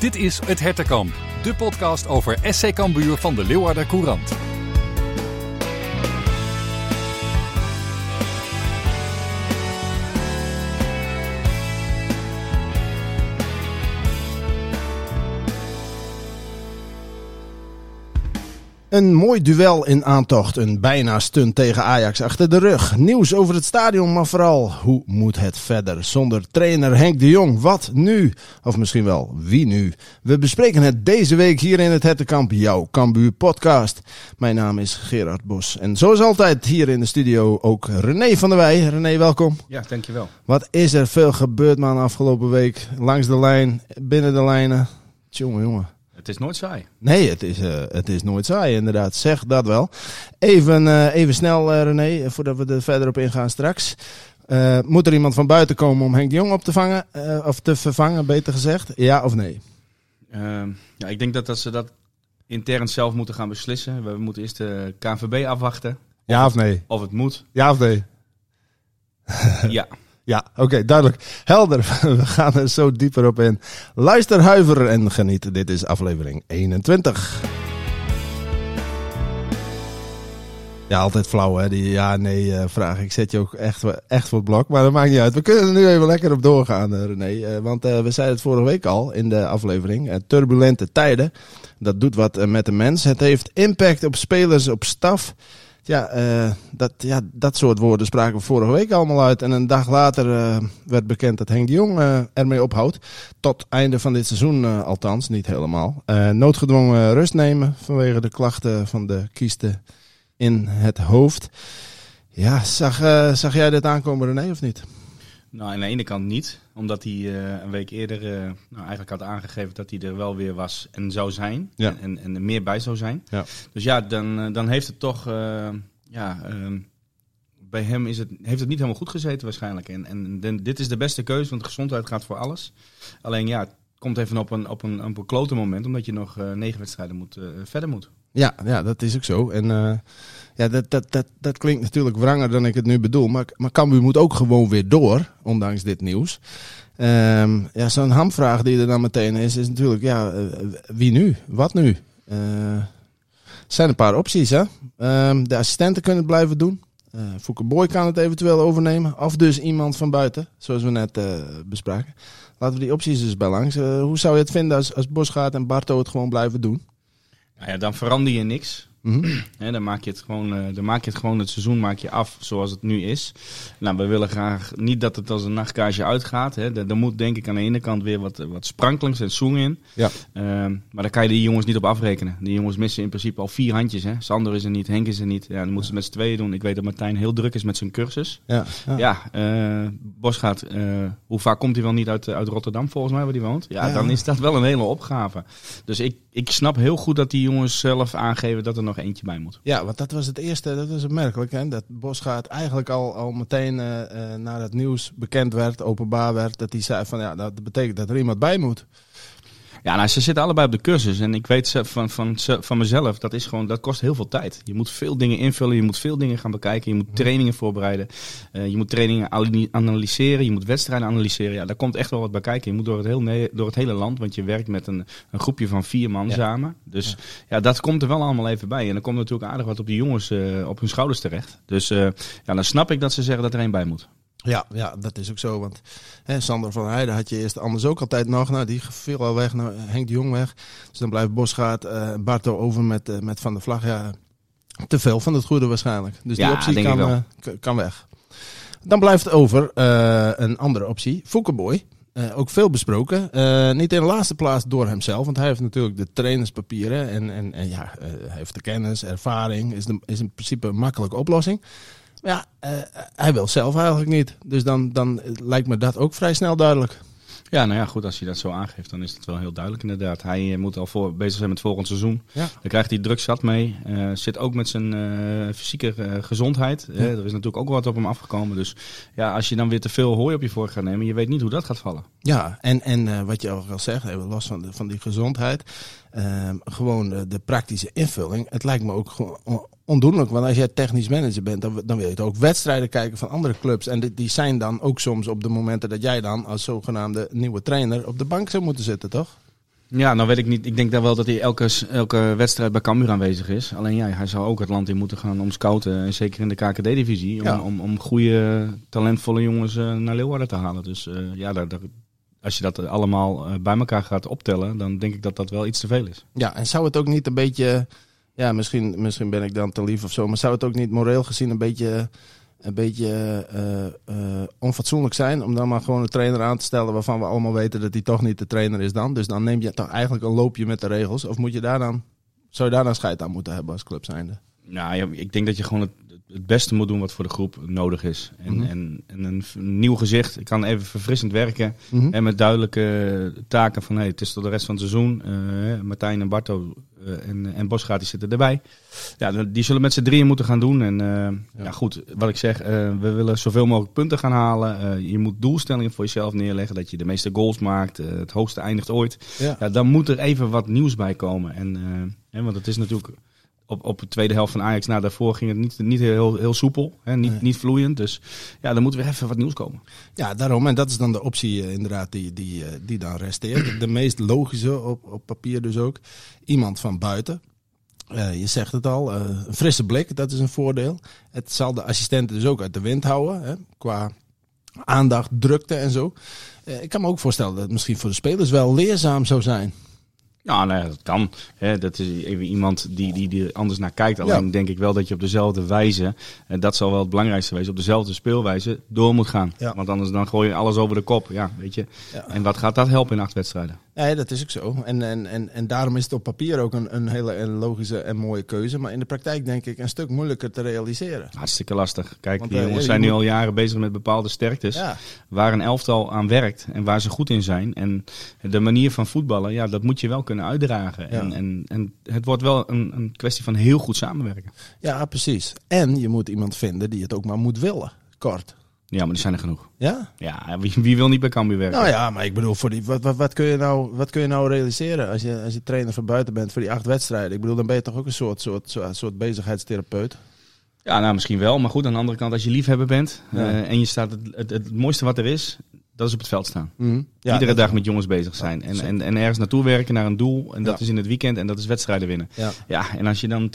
Dit is Het Hertenkamp, de podcast over SC Cambuur van de Leeuwarder Courant. Een mooi duel in aantocht, een bijna stunt tegen Ajax achter de rug. Nieuws over het stadion, maar vooral hoe moet het verder zonder trainer Henk de Jong? Wat nu? Of misschien wel wie nu? We bespreken het deze week hier in het Hettenkamp, jouw Cambuur podcast. Mijn naam is Gerard Bos en zoals altijd hier in de studio ook René van der Wij. René, welkom. Ja, dankjewel. Wat is er veel gebeurd man afgelopen week? Langs de lijn, binnen de lijnen. Tjonge jongen. Het is nooit saai. Nee, het is, uh, het is nooit saai, inderdaad. Zeg dat wel. Even, uh, even snel, uh, René, voordat we er verder op ingaan straks. moet er iemand van buiten komen om Henk de Jong op te vangen? of te vervangen, beter gezegd? Ja of nee? Ehm, ja, ik denk dat, dat ze dat intern zelf moeten gaan beslissen. We moeten eerst de KNVB afwachten. Ja of nee? Of het moet. Ja of nee? ja. Ja, oké, duidelijk. Helder. We gaan er zo dieper op in. Luister, huiver en geniet. Dit is aflevering 21. Ja, altijd flauw hè, die ja, nee uh, vraag. Ik zet je ook echt, echt voor het blok, maar dat maakt niet uit. We kunnen er nu even lekker op doorgaan, uh, René. Uh, want we zeiden het vorige week al in de aflevering. turbulente tijden, dat doet wat met de mens. Het heeft impact op spelers, op staf. Ja, uh, dat, ja, dat soort woorden spraken we vorige week allemaal uit. En een dag later uh, werd bekend dat Henk de Jong uh, ermee ophoudt. Tot einde van dit seizoen althans, niet helemaal. noodgedwongen rust nemen vanwege de klachten van de kiesten in het hoofd. Ja, zag, zag jij dit aankomen René of niet? Nou, aan de ene kant niet, omdat hij uh, een week eerder uh, nou, eigenlijk had aangegeven dat hij er wel weer was en zou zijn. Ja. En, en, er meer bij zou zijn. Ja. Dus ja, dan, uh, dan heeft het toch, ja, ehm, bij hem is het, heeft het niet helemaal goed gezeten waarschijnlijk. En, en dit is de beste keuze, want gezondheid gaat voor alles. Alleen ja, het komt even op een, op een, op een klote moment, omdat je nog negen wedstrijden moet, verder moet. Ja, ja, dat is ook zo. En ja, dat, dat, dat, dat klinkt natuurlijk wranger dan ik het nu bedoel. Maar, maar Cambuur moet ook gewoon weer door, ondanks dit nieuws. Um, ja, zo'n hamvraag die er dan meteen is, is natuurlijk, ja, uh, wie nu? Wat nu? Uh, zijn een paar opties, hè? Um, de assistenten kunnen het blijven doen. Uh, Fouke Boy kan het eventueel overnemen. Of dus iemand van buiten, zoals we net bespraken. Laten we die opties dus bij langs. hoe zou je het vinden als, als Bosgaard en Barto het gewoon blijven doen? Nou ja, dan verander je niks. Mm -hmm. He, dan, maak je het gewoon, uh, dan maak je het gewoon het seizoen maak je af zoals het nu is. Nou, we willen graag niet dat het als een nachtkaasje uitgaat. Hè. Er, er moet denk ik aan de ene kant weer wat, wat sprankelings en zoen in. Ja. Uh, maar daar kan je die jongens niet op afrekenen. Die jongens missen in principe al vier handjes. Hè. Sander is er niet, Henk is er niet. Ja, dan moeten ze met z'n tweeën doen. Ik weet dat Martijn heel druk is met zijn cursus. Ja, ja. ja uh, Bos gaat, hoe vaak komt hij wel niet uit, uit Rotterdam volgens mij waar hij woont? Ja, ja, dan is dat wel een hele opgave. Dus ik, ik snap heel goed dat die jongens zelf aangeven dat er nog eentje bij moet. Ja, want dat was het eerste, dat was opmerkelijk. Hè? Dat Bosgaard eigenlijk al, al meteen uh, uh, na het nieuws bekend werd, openbaar werd, dat hij zei van ja, dat betekent dat er iemand bij moet. Ja, nou, ze zitten allebei op de cursus. En ik weet van, van, van mezelf, dat, is gewoon, dat kost heel veel tijd. Je moet veel dingen invullen, je moet veel dingen gaan bekijken. Je moet trainingen voorbereiden. Uh, je moet trainingen analyseren, je moet wedstrijden analyseren. Ja, daar komt echt wel wat bij kijken. Je moet door het, heel, door het hele land, want je werkt met een, een groepje van vier man Ja. samen. Dus Ja. ja. dat komt er wel allemaal even bij. En dan komt natuurlijk aardig wat op die jongens uh, op hun schouders terecht. Dus uh, ja, dan snap ik dat ze zeggen dat er één bij moet. Ja, ja, dat is ook zo. Want hè, Sander van Heijden had je eerst anders ook altijd nog. Nou, die viel al weg, nou, Henk de Jong weg. Dus dan blijft Bosgaard, uh, Barto over met, uh, met Van der Vlag. Ja, te veel van het goede waarschijnlijk. Dus die optie kan, uh, kan weg. Dan blijft over een andere optie. Foukeboy. Ook veel besproken. Niet in de laatste plaats door hemzelf. Want hij heeft natuurlijk de trainerspapieren. En, en, en ja, hij heeft de kennis, ervaring. Is, de, is in principe een makkelijke oplossing. Ja, uh, hij wil zelf eigenlijk niet. Dus dan, dan lijkt me dat ook vrij snel duidelijk. Ja, nou ja, goed, als hij dat zo aangeeft, dan is het wel heel duidelijk inderdaad. Hij uh, moet al voor, bezig zijn met volgend seizoen. Ja. Dan krijgt hij druk zat mee. Uh, zit ook met zijn uh, fysieke gezondheid. Ja. er is natuurlijk ook wat op hem afgekomen. Dus ja, als je dan weer te veel hooi op je voor gaat nemen, je weet niet hoe dat gaat vallen. Ja, en, en wat je al zegt, even los van, de, van die gezondheid. Um, gewoon de, de, praktische invulling. Het lijkt me ook gewoon ondoenlijk. Want als jij technisch manager bent, dan, dan wil je ook wedstrijden kijken van andere clubs. En die, die zijn dan ook soms op de momenten dat jij dan als zogenaamde nieuwe trainer op de bank zou moeten zitten, toch? Ja, nou weet ik niet. Ik denk dan wel dat hij elke, elke wedstrijd bij Cambuur aanwezig is. Alleen ja, hij zou ook het land in moeten gaan om scouten. En zeker in de KKD-divisie. Om, Ja. om, om goede, talentvolle jongens eh, naar Leeuwarden te halen. Dus eh, ja, daar, daar- als je dat allemaal eh, bij elkaar gaat optellen, dan denk ik dat dat wel iets te veel is. Ja, en zou het ook niet een beetje... Ja, misschien, misschien ben ik dan te lief of zo. Maar zou het ook niet moreel gezien een beetje... Een beetje eh, eh, onfatsoenlijk zijn om dan maar gewoon een trainer aan te stellen waarvan we allemaal weten dat hij toch niet de trainer is dan. Dus dan neem je toch eigenlijk een loopje met de regels. Of moet je daar dan, zou je daar dan scheid aan moeten hebben als club zijnde? Nou, ik denk dat je gewoon het, het beste moet doen wat voor de groep nodig is. En, Mhm. en, en een, nieuw gezicht kan even verfrissend werken. Mhm. En met duidelijke taken van hey, het is tot de rest van het seizoen. Eh, Martijn en Barto eh, en, en Bosgaat die zitten erbij. Ja, die zullen met z'n drieën moeten gaan doen. En eh, ja. goed, wat ik zeg, eh, we willen zoveel mogelijk punten gaan halen. Eh, je moet doelstellingen voor jezelf neerleggen. Dat je de meeste goals maakt, eh, het hoogste eindigt ooit. Ja. Ja, dan moet er even wat nieuws bij komen. En, eh, hè, want het is natuurlijk op, op de tweede helft van Ajax, nou daarvoor ging het niet, niet heel, heel soepel. Hè, niet, Nee. niet vloeiend. Dus ja, dan moet weer even wat nieuws komen. Ja, daarom. En dat is dan de optie eh, inderdaad die, die, eh, die dan resteert. De meest logische op, op papier dus ook. Iemand van buiten. Eh, je zegt het al, een frisse blik, dat is een voordeel. Het zal de assistenten dus ook uit de wind houden. Hè, qua aandacht, drukte en zo. Ik kan me ook voorstellen dat het misschien voor de spelers wel leerzaam zou zijn. Ja, nou ja, dat kan. Hè, dat is even iemand die, die, die er anders naar kijkt. Alleen Ja. denk ik wel dat je op dezelfde wijze, en dat zal wel het belangrijkste wezen, op dezelfde speelwijze door moet gaan. Ja. Want anders dan gooi je alles over de kop. Ja, weet je. En wat gaat dat helpen in acht wedstrijden? Nee, dat is ook zo. En, en, en, en daarom is het op papier ook een, een hele logische en mooie keuze. Maar in de praktijk denk ik een stuk moeilijker te realiseren. Hartstikke lastig. Kijk, Want, die eh, jongens ja, zijn nu al jaren bezig met bepaalde sterktes. Ja, Waar een elftal aan werkt en waar ze goed in zijn. En de manier van voetballen, ja, dat moet je wel kunnen uitdragen. Ja. En, en, en het wordt wel een, een kwestie van heel goed samenwerken. ja, precies. En je moet iemand vinden die het ook maar moet willen. Kort. Ja, maar die zijn er genoeg. Ja? Ja, wie, wie wil niet bij Cambuur werken? Nou ja, maar ik bedoel, voor die, wat, wat, wat, kun je nou, wat kun je nou realiseren als je, als je trainer van buiten bent voor die acht wedstrijden? Ik bedoel, dan ben je toch ook een soort, soort, soort, soort bezigheidstherapeut? Ja, nou misschien wel. Maar goed, aan de andere kant, als je liefhebber bent Ja. eh, en je staat het, het, het mooiste wat er is, dat is op het veld staan. Mhm. Ja, Iedere dag met jongens bezig zijn. En, en, en ergens naartoe werken naar een doel. En dat is in het weekend en dat is wedstrijden winnen. Ja. Ja, en als je dan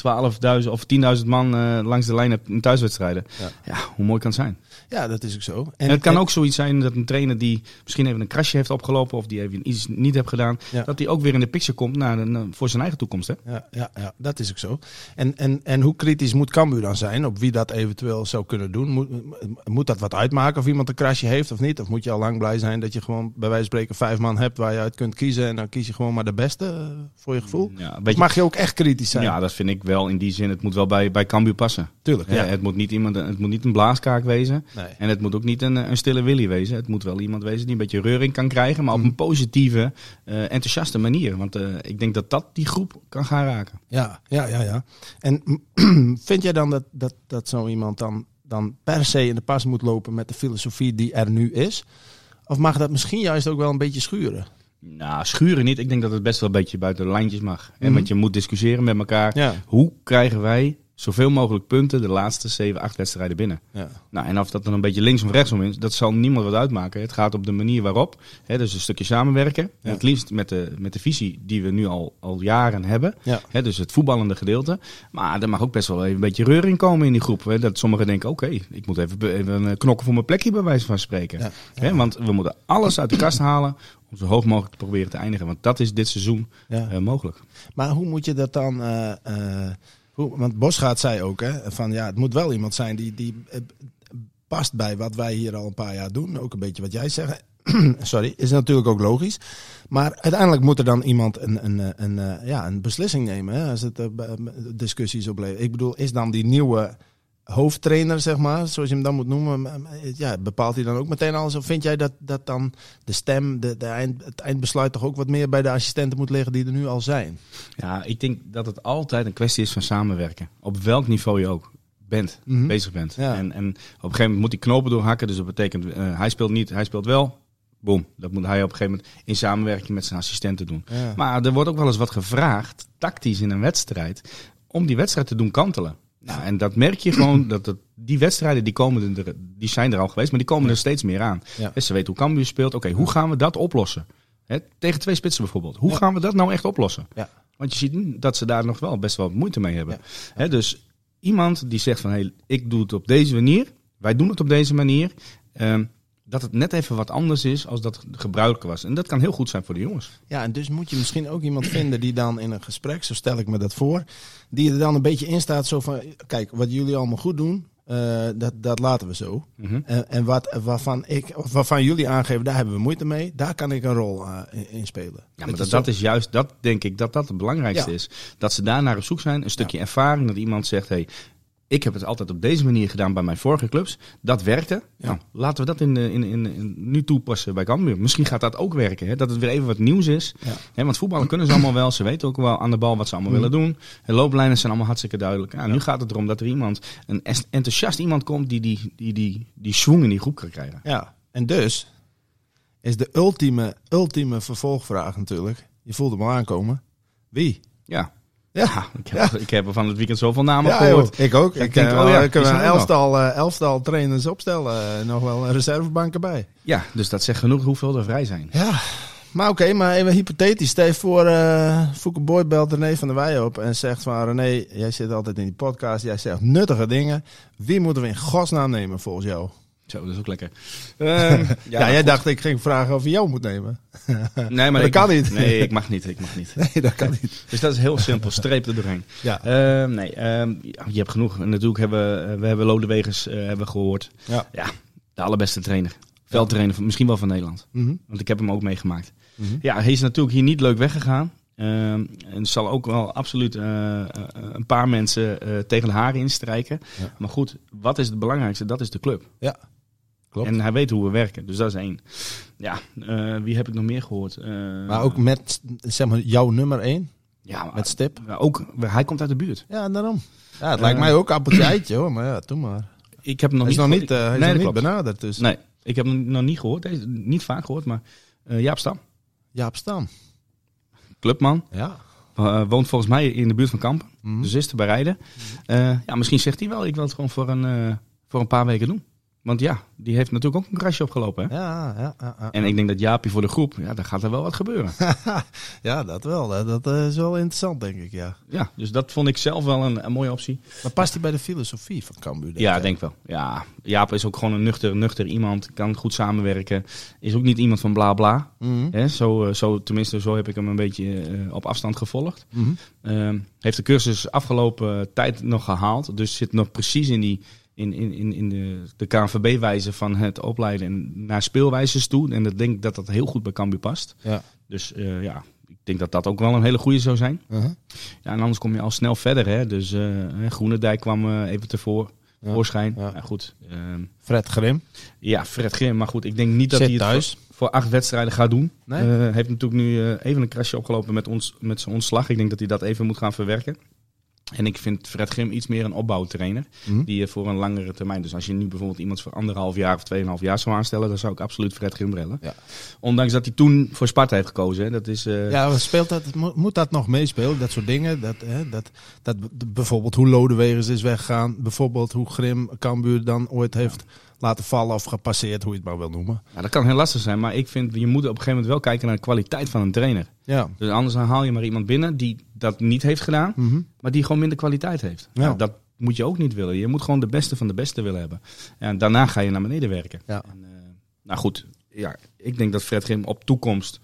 12.000 of 10.000 man eh, langs de lijn hebt in thuiswedstrijden. Ja. Ja. hoe mooi kan het zijn? Ja, dat is ook zo. En, het kan ook zoiets zijn dat een trainer die misschien even een krasje heeft opgelopen. Of die even iets niet heeft gedaan. Ja. Dat die ook weer in de picture komt naar een, voor zijn eigen toekomst. Hè? Ja, ja, ja, dat is ook zo. En, en, en hoe kritisch moet Cambuur dan zijn op wie dat eventueel zou kunnen doen? Moet, moet dat wat uitmaken of iemand een krasje heeft of niet? Of moet je al lang blij zijn dat je gewoon bij wijze van spreken vijf man hebt waar je uit kunt kiezen en dan kies je gewoon maar de beste eh, voor je gevoel? Ja, mag je ook echt kritisch zijn? ja, dat vind ik wel in die zin. Het moet wel bij, bij Cambuur passen. tuurlijk. Ja. Ja. het, moet niet iemand, het moet niet een blaaskaak wezen. Nee. En het moet ook niet een, een stille willy wezen. Het moet wel iemand wezen die een beetje reuring kan krijgen. Maar op Mhm. een positieve, eh, enthousiaste manier. Want eh, ik denk dat dat die groep kan gaan raken. Ja, ja, ja, ja. En vind jij dan dat, dat, dat zo iemand dan, dan per se in de pas moet lopen met de filosofie die er nu is? Of mag dat misschien juist ook wel een beetje schuren? Nou, schuren niet. Ik denk dat het best wel een beetje buiten de lijntjes mag. En. Want je moet discussiëren met elkaar. Ja. Hoe krijgen wij zoveel mogelijk punten de laatste 7, 8 wedstrijden binnen? Ja. Nou, en of dat dan een beetje linksom of rechtsom is, dat zal niemand wat uitmaken. Het gaat op de manier waarop. Hè, dus een stukje samenwerken. Ja. Het liefst met de, met de visie die we nu al, al jaren hebben. Ja. Hè, dus het voetballende gedeelte. Maar er mag ook best wel even een beetje reuring komen in die groep. Hè, dat sommigen denken, oké, ik moet even, eh, knokken voor mijn plekje bij wijze van spreken. Hè, want we moeten alles uit de kast halen om zo hoog mogelijk te proberen te eindigen. Want dat is dit seizoen eh, mogelijk. Maar hoe moet je dat dan... eh, hoe, want Bosgaard zei ook, hè, van ja, het moet wel iemand zijn die, die eh, past bij wat wij hier al een paar jaar doen. Ook een beetje wat jij zegt. Sorry, is natuurlijk ook logisch. Maar uiteindelijk moet er dan iemand een, een, eh, een, een, ja, een beslissing nemen. Als het eh, discussies oplevert. Ik bedoel, is dan die nieuwe hoofdtrainer, zeg maar, zoals je hem dan moet noemen, m- ja, bepaalt hij dan ook meteen alles? Of vind jij dat, dat dan de stem, de, de eind, het eindbesluit toch ook wat meer bij de assistenten moet liggen die er nu al zijn? Ja, ik denk dat het altijd een kwestie is van samenwerken. Op welk niveau je ook bent, Mhm. bezig bent. Ja. En, en op een gegeven moment moet hij knopen doorhakken. Dus dat betekent, eh, hij speelt niet, hij speelt wel. Boom. Dat moet hij op een gegeven moment in samenwerking met zijn assistenten doen. Ja. Maar er wordt ook wel eens wat gevraagd, tactisch in een wedstrijd, om die wedstrijd te doen kantelen. Nou, en dat merk je gewoon, dat het, die wedstrijden die, komen er, die zijn er al geweest, maar die komen er steeds meer aan. Ja. En ze weten hoe Cambuur speelt. Oké, hoe gaan we dat oplossen? Hè, tegen twee spitsen bijvoorbeeld. Hoe Ja. gaan we dat nou echt oplossen? Ja. Want je ziet dat ze daar nog wel best wel moeite mee hebben. Hè, dus iemand die zegt van, hey, ik doe het op deze manier. Wij doen het op deze manier. ehm, dat het net even wat anders is als dat gebruikelijk was. En dat kan heel goed zijn voor de jongens. Ja, en dus moet je misschien ook iemand vinden die dan in een gesprek, zo stel ik me dat voor, die er dan een beetje in staat zo van, kijk, wat jullie allemaal goed doen, eh, dat, dat laten we zo. Mhm. En, en wat, waarvan, ik, waarvan jullie aangeven, daar hebben we moeite mee, daar kan ik een rol eh, in, in spelen. Ja, maar dat, is juist, dat denk ik, dat dat het belangrijkste Ja. is. Dat ze daar naar op zoek zijn, een stukje ervaring, dat iemand zegt, hey, ik heb het altijd op deze manier gedaan bij mijn vorige clubs. Dat werkte. Ja. Nou, laten we dat in, in, in, in- nu toepassen bij Cambuur. Misschien gaat dat ook werken. Hè? Dat het weer even wat nieuws is. Ja. Hè, want voetballen kunnen ze allemaal wel. Ze weten ook wel aan de bal wat ze allemaal Mm. willen doen. De looplijnen zijn allemaal hartstikke duidelijk. Ja, Nu gaat het erom dat er iemand, een enthousiast iemand komt die die, die, die, die swing in die groep kan krijgen. Ja, en dus is de ultieme, ultieme vervolgvraag natuurlijk, je voelt hem al aankomen, wie? Ja. Ja. Ja, ik, heb, ik heb er van het weekend zoveel namen Ja, gehoord. joh, ik ook. Ik Ik, denk, denk, oh ja, er nog. elftal, eh, elftal trainers opstellen. eh, nog wel een reservebank erbij. Ja, dus dat zegt genoeg hoeveel er vrij zijn. Ja, maar oké, maar even hypothetisch. Stel je voor, eh Fouke Boy belt René van der Wij op en zegt van... René, jij zit altijd in die podcast, jij zegt nuttige dingen. Wie moeten we in godsnaam nemen volgens jou? Zo, dat is ook lekker. Ehm, Ja, jij dacht ik ging vragen of je jou moet nemen. nee, maar dat ik kan mag- niet. Nee, ik mag niet. Ik mag niet. Nee, dat kan niet. Dus dat is heel simpel. Streep er doorheen. Ja, Ehm, nee, ehm, je hebt genoeg. En natuurlijk hebben we, we hebben Lodewegers eh, hebben gehoord. ja. Ja, de allerbeste trainer. Veldtrainer, van- misschien wel van Nederland. Mhm. Want ik heb hem ook meegemaakt. Mhm. Ja, hij is natuurlijk hier niet leuk weggegaan. En zal ook wel absoluut eh, eh, een paar mensen eh, tegen de haren instrijken. Ja. Maar goed, wat is het belangrijkste? Dat is de club. Ja, klopt. En hij weet hoe we werken. Dus dat is één. Ja, eh, wie heb ik nog meer gehoord? Eh, Maar ook met, zeg maar, jouw nummer één, ja, maar, met Stip. ook, hij komt uit de buurt. Ja, daarom. Ja, het lijkt Eh. mij ook appeltje eitje hoor, maar ja, doe maar. Ik heb hem nog hij is niet nog niet, hij is Nee, nog niet benaderd, dus. Nee, ik heb hem nog niet gehoord. Deze, niet vaak gehoord, maar Jaap Stam, Jaap Stam. clubman. Ja. woont volgens mij in de buurt van Kampen. Mhm. Dus is te bereiden. Eh, ja, misschien zegt hij wel, ik wil het gewoon voor een, voor een paar weken doen. Want ja, die heeft natuurlijk ook een krasje opgelopen. Hè? Ja, ja, ja, ja. En ik denk dat Jaapie voor de groep, ja, daar gaat er wel wat gebeuren. ja, dat wel. hè. Dat eh, is wel interessant, denk ik, ja. ja, dus dat vond ik zelf wel een, een mooie optie. Maar past hij bij de filosofie van Cambuur? denk Ja, ik denk wel. Ja, Jaap is ook gewoon een nuchter, nuchter iemand. Kan goed samenwerken. Is ook niet iemand van bla bla. Mhm. Hè? Zo, eh, zo, tenminste, zo heb ik hem een beetje eh, op afstand gevolgd. Mhm. Ehm, heeft de cursus afgelopen tijd nog gehaald. Dus zit nog precies in, die, in, in, in, in de, de KNVB-wijze van het opleiden en naar speelwijzes toe. En ik denk dat dat heel goed bij Cambuur past. Ja. Dus eh, ja, ik denk dat dat ook wel een hele goede zou zijn. Uh-huh. Ja, en anders kom je al snel verder. Hè? Dus eh Groenendijk kwam eh, even tevoor. Ja. Voorschijn. Ja. Ja. goed. Ehm, Fred Grim. ja, Fred Grim. Maar goed, ik denk niet dat Zit hij het thuis. voor, voor acht wedstrijden gaat doen. Nee? Heeft natuurlijk nu even een krasje opgelopen met, ons, met zijn ontslag. Ik denk dat hij dat even moet gaan verwerken. En ik vind Fred Grim iets meer een opbouwtrainer. Mhm. Die je voor een langere termijn. Dus als je nu bijvoorbeeld iemand voor anderhalf jaar of tweeënhalf jaar zou aanstellen, dan zou ik absoluut Fred Grim bellen. Ja. Ondanks dat hij toen voor Sparta heeft gekozen. Hè. Dat is, eh, Ja, speelt dat, mo- moet dat nog meespelen? Dat soort dingen? Dat, hè, dat, dat bijvoorbeeld hoe Lodewegers is weggegaan. Bijvoorbeeld hoe Grim Cambuur dan ooit heeft laten vallen of gepasseerd, hoe je het maar wil noemen. ja, dat kan heel lastig zijn. Maar ik vind, je moet op een gegeven moment wel kijken naar de kwaliteit van een trainer. Ja. Dus anders dan haal je maar iemand binnen die dat niet heeft gedaan. Mhm. maar die gewoon minder kwaliteit heeft. Ja. Nou, dat moet je ook niet willen. Je moet gewoon de beste van de beste willen hebben. En daarna ga je naar beneden werken. Ja. En, eh, nou goed, ja, ik denk dat Fred Grim op toekomst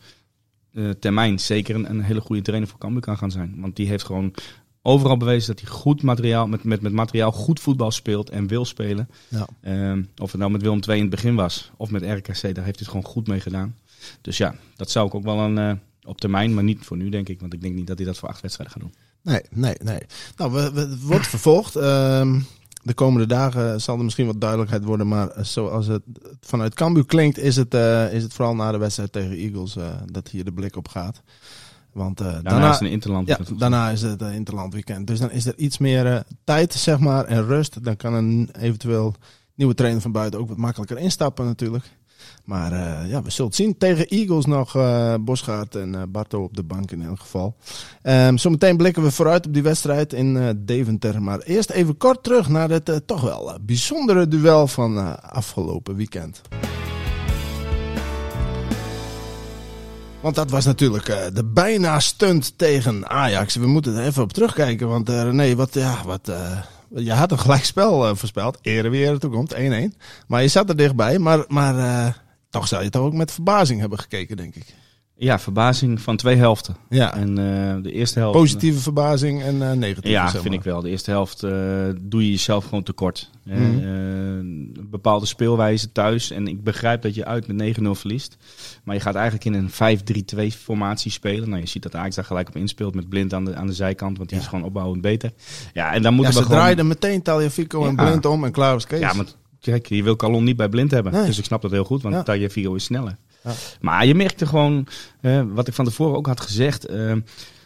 eh, termijn zeker een, een hele goede trainer voor Cambuur kan gaan zijn. Want die heeft gewoon overal bewezen dat hij goed materiaal, met, met, met materiaal goed voetbal speelt en wil spelen. Ja. Ehm, of het nou met Willem II in het begin was of met RKC, daar heeft hij het gewoon goed mee gedaan. Dus ja, dat zou ik ook wel een, eh, op termijn, maar niet voor nu denk ik. Want ik denk niet dat hij dat voor acht wedstrijden gaat doen. Nee, nee, nee. Nou, we, wordt vervolgd. Ehm, de komende dagen zal er misschien wat duidelijkheid worden. Maar eh, zoals het vanuit Cambuur klinkt, is het, eh, is het vooral na de wedstrijd tegen Eagles dat hier de blik op gaat. Want eh, Daarna, daarna, is het een interland. ja, daarna is het uh, Interland weekend. Dus dan is er iets meer eh, tijd, zeg maar, en rust. Dan kan een eventueel nieuwe trainer van buiten ook wat makkelijker instappen natuurlijk. Maar eh, ja, we zullen het zien. Tegen Eagles nog Bosgaard en Barto op de bank in elk geval. Ehm, zometeen blikken we vooruit op die wedstrijd in Deventer. Maar eerst even kort terug naar het toch wel bijzondere duel van afgelopen weekend. Want dat was natuurlijk uh, de bijna stunt tegen Ajax. We moeten er even op terugkijken. Want uh, René, wat, ja, wat, uh, je had een gelijkspel voorspeld. Ere weer toekomt, 1-1. Maar je zat er dichtbij. Maar, maar toch zou je toch ook met verbazing hebben gekeken, denk ik. Ja, verbazing van twee helften. Ja. En uh, de eerste helft. Positieve verbazing en uh, negatieve. Ja, zeg maar. vind ik wel. De eerste helft uh, doe je jezelf gewoon tekort. Mm bepaalde speelwijze thuis. En ik begrijp dat je uit met 9-0 verliest. Maar je gaat eigenlijk in een 5-3-2 formatie spelen. Nou, je ziet dat Ajax daar gelijk op inspeelt met Blind aan de, aan de zijkant. Want die Ja. is gewoon opbouwend beter. Ja, en dan moeten Ja, we ze gewoon... draaiden meteen Taljafico en Ja. Blind om en klaar was Kees. Ja, maar kijk, je wil Calon niet bij blind hebben. Nee. Dus ik snap dat heel goed, want Ja. Tagliafico is sneller. Ja. Maar je merkte gewoon, eh, wat ik van tevoren ook had gezegd... eh,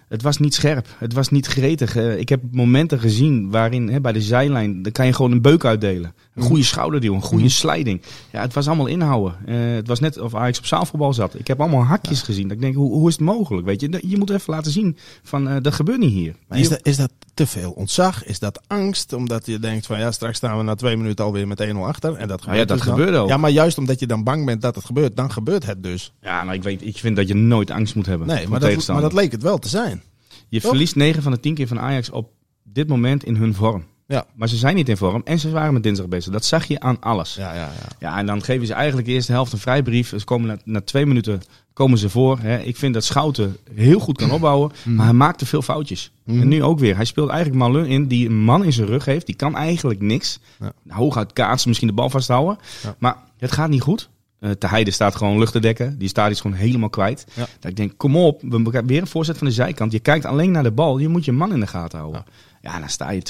het was niet scherp, het was niet gretig. Eh, ik heb momenten gezien waarin bij de zijlijn, dan kan je gewoon een beuk uitdelen. Een Mhm. goede schouderduw, een goede Mhm. slijding. Ja, het was allemaal inhouden. Eh, het was net of Ajax op zaalvoetbal zat. Ik heb allemaal hakjes gezien. Dat ik denk, hoe, hoe is het mogelijk? Weet je, je moet even laten zien van, eh, dat gebeurt niet hier. Maar is dat, is dat te veel ontzag? Is dat angst? Omdat je denkt van ja, straks staan we na twee minuten alweer met 1-0 achter. En dat gebeurt Nou ja, dat dus dan. gebeurde ook. Ja, maar juist omdat je dan bang bent dat het gebeurt, dan gebeurt het dus. Ja, maar ik, weet, ik vind dat je nooit angst moet hebben. Nee, maar dat, maar tegenstander. dat leek het wel te zijn. Je Toch? verliest 9 van de 10 keer van Ajax op dit moment in hun vorm. Ja. Maar ze zijn niet in vorm en ze waren met dinsdag bezig. Dat zag je aan alles. Ja, Ja, ja, ja. en dan geven ze eigenlijk de eerste helft een vrijbrief. Ze komen na, na twee minuten komen ze voor. Hè. Ik vind dat Schouten heel goed kan opbouwen, maar hij maakte veel foutjes. Mhm. En nu ook weer. Hij speelt eigenlijk Malun in die een man in zijn rug heeft. Die kan eigenlijk niks. Ja. Hooguit kaatsen, misschien de bal vasthouden. Ja. Maar het gaat niet goed. Eh Te Heide staat gewoon lucht te dekken. Die staat is gewoon helemaal kwijt. Ja. Dat ik denk, kom op. We hebben weer een voorzet van de zijkant. Je kijkt alleen naar de bal. Je moet je man in de gaten houden. Ja, dan sta je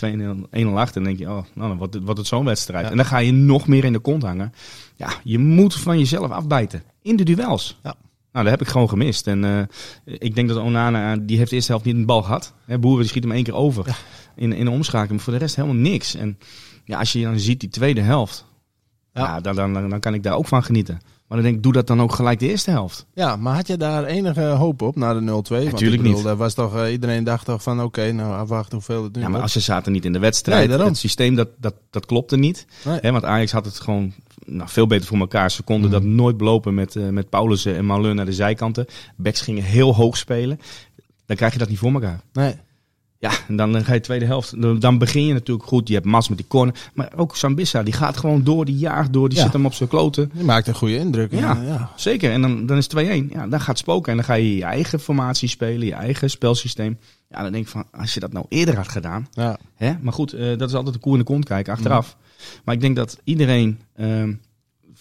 2-1 achter. En denk je, oh, nou, dan wordt het, zo'n wedstrijd. Ja. En dan ga je nog meer in de kont hangen. Ja, je moet van jezelf afbijten. In de duels. Ja. Nou, dat heb ik gewoon gemist. En eh, ik denk dat Onana, die heeft de eerste helft niet een bal gehad. Hè, Boeren die schiet hem één keer over in, in de omschakeling. Maar voor de rest helemaal niks. En ja, als je dan ziet die tweede helft, Ja. dan, dan, dan, kan ik daar ook van genieten. Maar dan denk ik, doe dat dan ook gelijk de eerste helft. Ja, maar had je daar enige hoop op na de 0-2? Want ik Natuurlijk niet. daar was toch, eh, iedereen dacht toch van oké, nou afwachten hoeveel het nu Ja, maar als ze zaten niet in de wedstrijd, Nee, het systeem dat, dat, dat klopte niet. Nee. Hè, want Ajax had het gewoon nou, veel beter voor elkaar. Ze konden Mhm. dat nooit belopen met, eh met Paulussen en Malun naar de zijkanten. Backs gingen heel hoog spelen. Dan krijg je dat niet voor elkaar. Nee. Ja, en dan ga je tweede helft. Dan- begin je natuurlijk goed. Je hebt Mas met die corner. Maar ook Sambissa, die gaat gewoon door, die jaagt door. Die Ja. zit hem op zijn kloten. Je maakt een goede indruk. Ja. ja. Zeker. En dan, dan is het 2-1. Ja, dan gaat spoken. En dan ga je je eigen formatie spelen. Je eigen spelsysteem. Ja, dan denk ik van, als je dat nou eerder had gedaan. ja. Hè? Maar goed, eh, dat is altijd de koe in de kont kijken achteraf. Maar ik denk dat iedereen ehm,